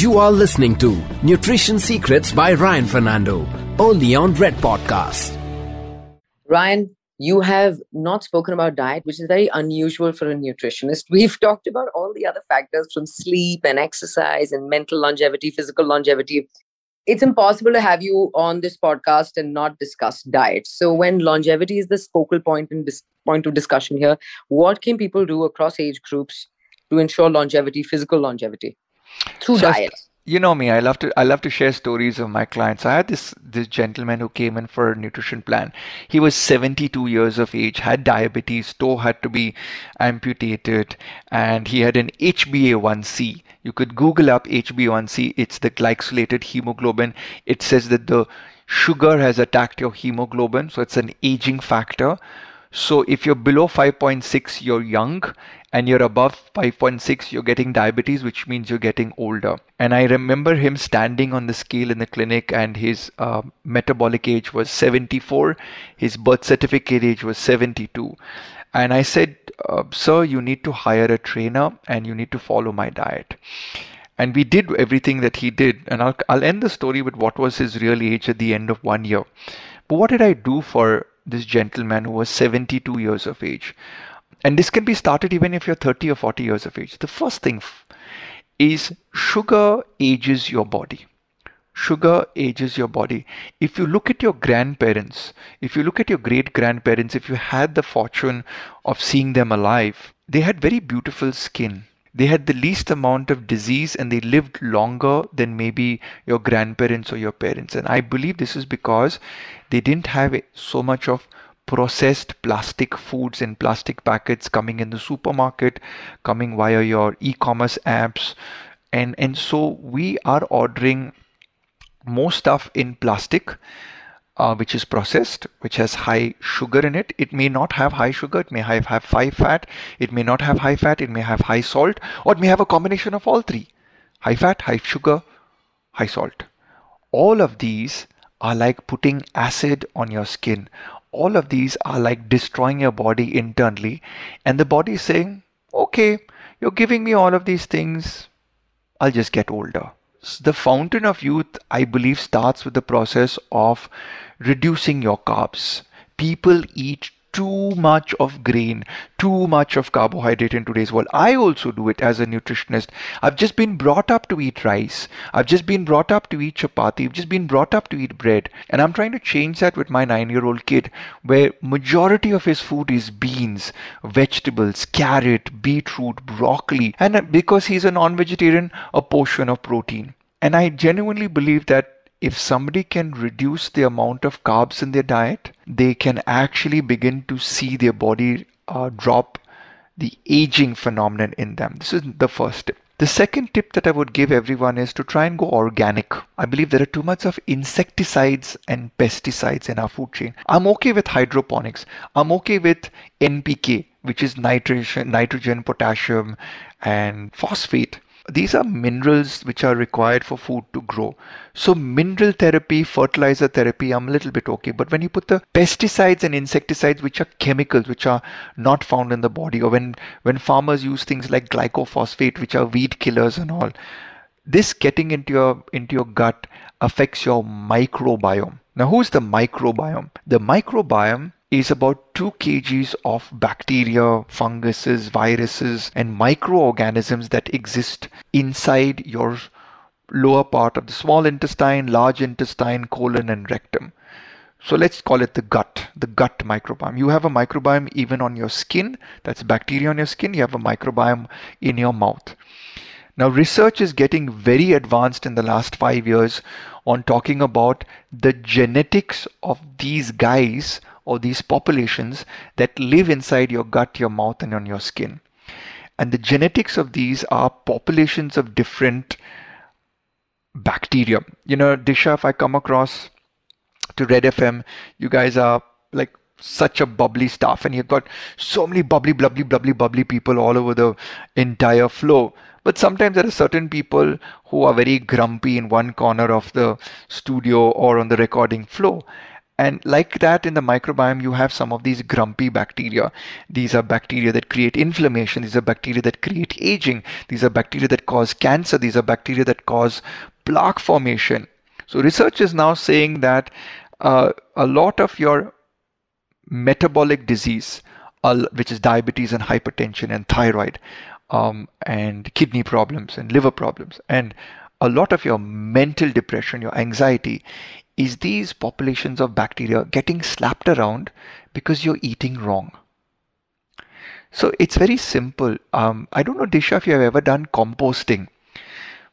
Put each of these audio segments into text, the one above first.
You are listening to Nutrition Secrets by Ryan Fernando, only on Red Podcast. Ryan, you have not spoken about diet, which is very unusual for a nutritionist. We've talked about all the other factors from sleep and exercise and mental longevity, physical longevity. It's impossible to have you on this podcast and not discuss diet. So, when longevity is the focal point and dis- point of discussion here, what can people do across age groups to ensure longevity, physical longevity through So, diet? you know me i love to i love to share stories of my clients. I had this this gentleman who came in for a nutrition plan. He was 72 years of age had diabetes toe had to be amputated and he had an hba1c you could google up hba1c it's the glycolated hemoglobin. It says that the sugar has attacked your hemoglobin so it's an aging factor so if you're below 5.6 you're young. And you're above 5.6 you're getting diabetes which means you're getting older. And i remember him standing on the scale in the clinic and his uh, metabolic age was 74 his birth certificate age was 72 and i said uh, sir you need to hire a trainer and you need to follow my diet. And we did everything that he did. And I'll, I'll end the story with what was his real age at the end of one year. But what did i do for this gentleman who was 72 years of age and this can be started even if you're 30 or 40 years of age. The first thing is sugar ages your body. Sugar ages your body. If you look at your grandparents, if you look at your great grandparents, if you had the fortune of seeing them alive, they had very beautiful skin. They had the least amount of disease and they lived longer than maybe your grandparents or your parents. And I believe this is because they didn't have so much of processed plastic foods and plastic packets coming in the supermarket, coming via your e-commerce apps. And, and so we are ordering more stuff in plastic uh, which is processed, which has high sugar in it. It may not have high sugar, it may have, have high fat, it may not have high fat, it may have high salt, or it may have a combination of all three high fat, high sugar, high salt. All of these are like putting acid on your skin. All of these are like destroying your body internally, and the body is saying, Okay, you're giving me all of these things, I'll just get older. The fountain of youth, I believe, starts with the process of reducing your carbs. People eat too much of grain, too much of carbohydrate in today's world. I also do it as a nutritionist. I've just been brought up to eat rice. I've just been brought up to eat chapati. I've just been brought up to eat bread. And I'm trying to change that with my nine-year-old kid, where majority of his food is beans, vegetables, carrot, beetroot, broccoli, and because he's a non-vegetarian, a portion of protein. And I genuinely believe that if somebody can reduce the amount of carbs in their diet, they can actually begin to see their body uh, drop the aging phenomenon in them. This is the first tip. The second tip that I would give everyone is to try and go organic. I believe there are too much of insecticides and pesticides in our food chain. I'm okay with hydroponics. I'm okay with NPK, which is nitrogen, nitrogen, potassium, and phosphate these are minerals which are required for food to grow. So mineral therapy, fertilizer therapy, I'm a little bit okay. But when you put the pesticides and insecticides, which are chemicals, which are not found in the body, or when, when farmers use things like glyphosate, which are weed killers and all, this getting into your into your gut affects your microbiome. Now, who's the microbiome? The microbiome is about 2 kgs of bacteria, funguses, viruses, and microorganisms that exist inside your lower part of the small intestine, large intestine, colon, and rectum. So let's call it the gut, the gut microbiome. You have a microbiome even on your skin, that's bacteria on your skin, you have a microbiome in your mouth. Now, research is getting very advanced in the last five years on talking about the genetics of these guys or these populations that live inside your gut, your mouth, and on your skin. And the genetics of these are populations of different bacteria. You know, Disha, if I come across to Red FM, you guys are like such a bubbly staff, and you've got so many bubbly, bubbly, bubbly, bubbly people all over the entire flow. But sometimes there are certain people who are very grumpy in one corner of the studio or on the recording flow. And like that in the microbiome, you have some of these grumpy bacteria. These are bacteria that create inflammation. These are bacteria that create aging. These are bacteria that cause cancer. These are bacteria that cause plaque formation. So research is now saying that uh, a lot of your metabolic disease, uh, which is diabetes and hypertension and thyroid, um, and kidney problems and liver problems, and a lot of your mental depression, your anxiety, is these populations of bacteria getting slapped around because you're eating wrong. So it's very simple. Um, I don't know, Disha, if you have ever done composting,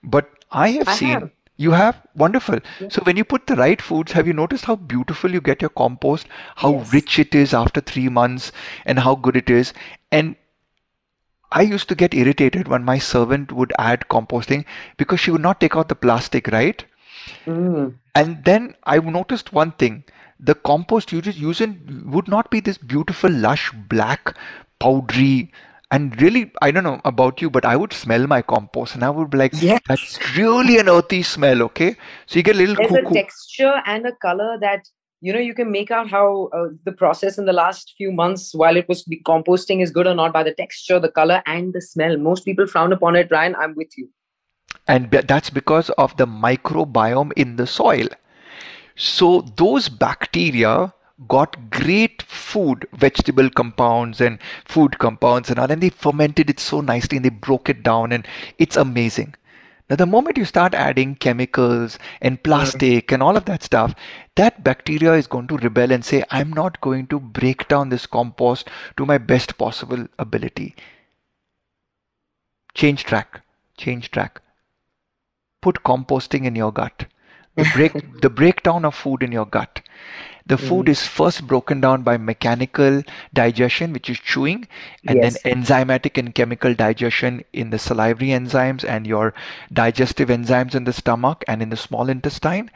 but I have I seen. have. You have wonderful. So when you put the right foods, have you noticed how beautiful you get your compost? How Yes. rich it is after three months, and how good it is. And I used to get irritated when my servant would add composting because she would not take out the plastic, right? Mm. And then I noticed one thing. The compost you just using would not be this beautiful, lush, black, powdery, and really, I don't know about you, but I would smell my compost and I would be like, Yes. that's really an earthy smell, okay? So you get a little There's a texture and a color that you know you can make out how uh, the process in the last few months while it was composting is good or not by the texture the color and the smell most people frown upon it ryan i'm with you And that's because of the microbiome in the soil. So those bacteria got great food, vegetable compounds and food compounds and all, and they fermented it so nicely and they broke it down, and it's amazing. Now, the moment you start adding chemicals and plastic and all of that stuff, that bacteria is going to rebel and say, I'm not going to break down this compost to my best possible ability. Change track, change track. Put composting in your gut. The break the breakdown of food in your gut. The food mm. is first broken down by mechanical digestion, which is chewing, and Yes. then enzymatic and chemical digestion in the salivary enzymes and your digestive enzymes in the stomach and in the small intestine.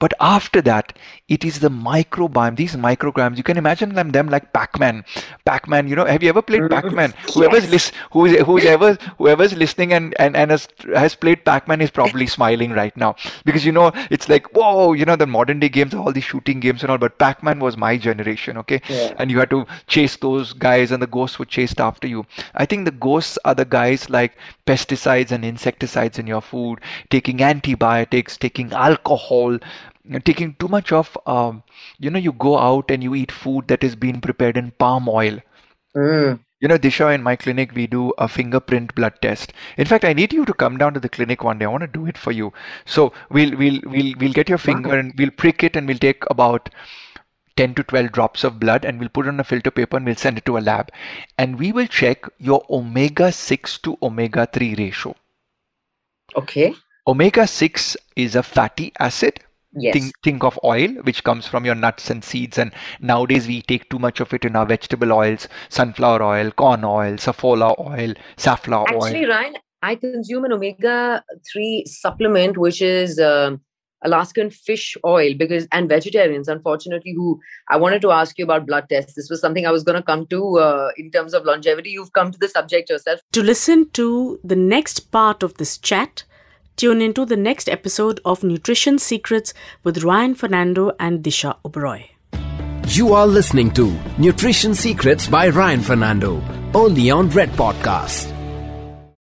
But after that, it is the microbiome, these micrograms. You can imagine them, them like Pac-Man. Pac-Man, you know, have you ever played mm-hmm. Pac-Man? Whoever's lis- who's, who's ever, whoever's listening and, and, and has, has played Pac-Man is probably smiling right now. Because, you know, it's like, whoa, you know, the modern day games, all these shooting games and all, but Pac-Man was my generation, okay? Yeah. And you had to chase those guys and the ghosts would chase after you. I think the ghosts are the guys like pesticides and insecticides in your food, taking antibiotics, taking alcohol, taking too much of, um, you know, you go out and you eat food that is being prepared in palm oil. Mm. You know, Disha, in my clinic, we do a fingerprint blood test. In fact, I need you to come down to the clinic one day. I want to do it for you. So we'll we'll we'll we'll get your finger and we'll prick it and we'll take about 10 to 12 drops of blood and we'll put it on a filter paper and we'll send it to a lab. And we will check your omega 6 to omega 3 ratio. okay Omega 6 is a fatty acid. Yes Think, think of oil, which comes from your nuts and seeds. And nowadays we take too much of it in our vegetable oils, sunflower oil, corn oil, safflower oil, safflower actually oil. ryan i consume an omega-3 supplement which is um, alaskan fish oil because and vegetarians unfortunately who i wanted to ask you about blood tests this was something i was going to come to uh, in terms of longevity you've come to the subject yourself To listen to the next part of this chat, tune into the next episode of Nutrition Secrets with Ryan Fernando and Disha Oberoi. You are listening to Nutrition Secrets by Ryan Fernando, only on Red Podcast.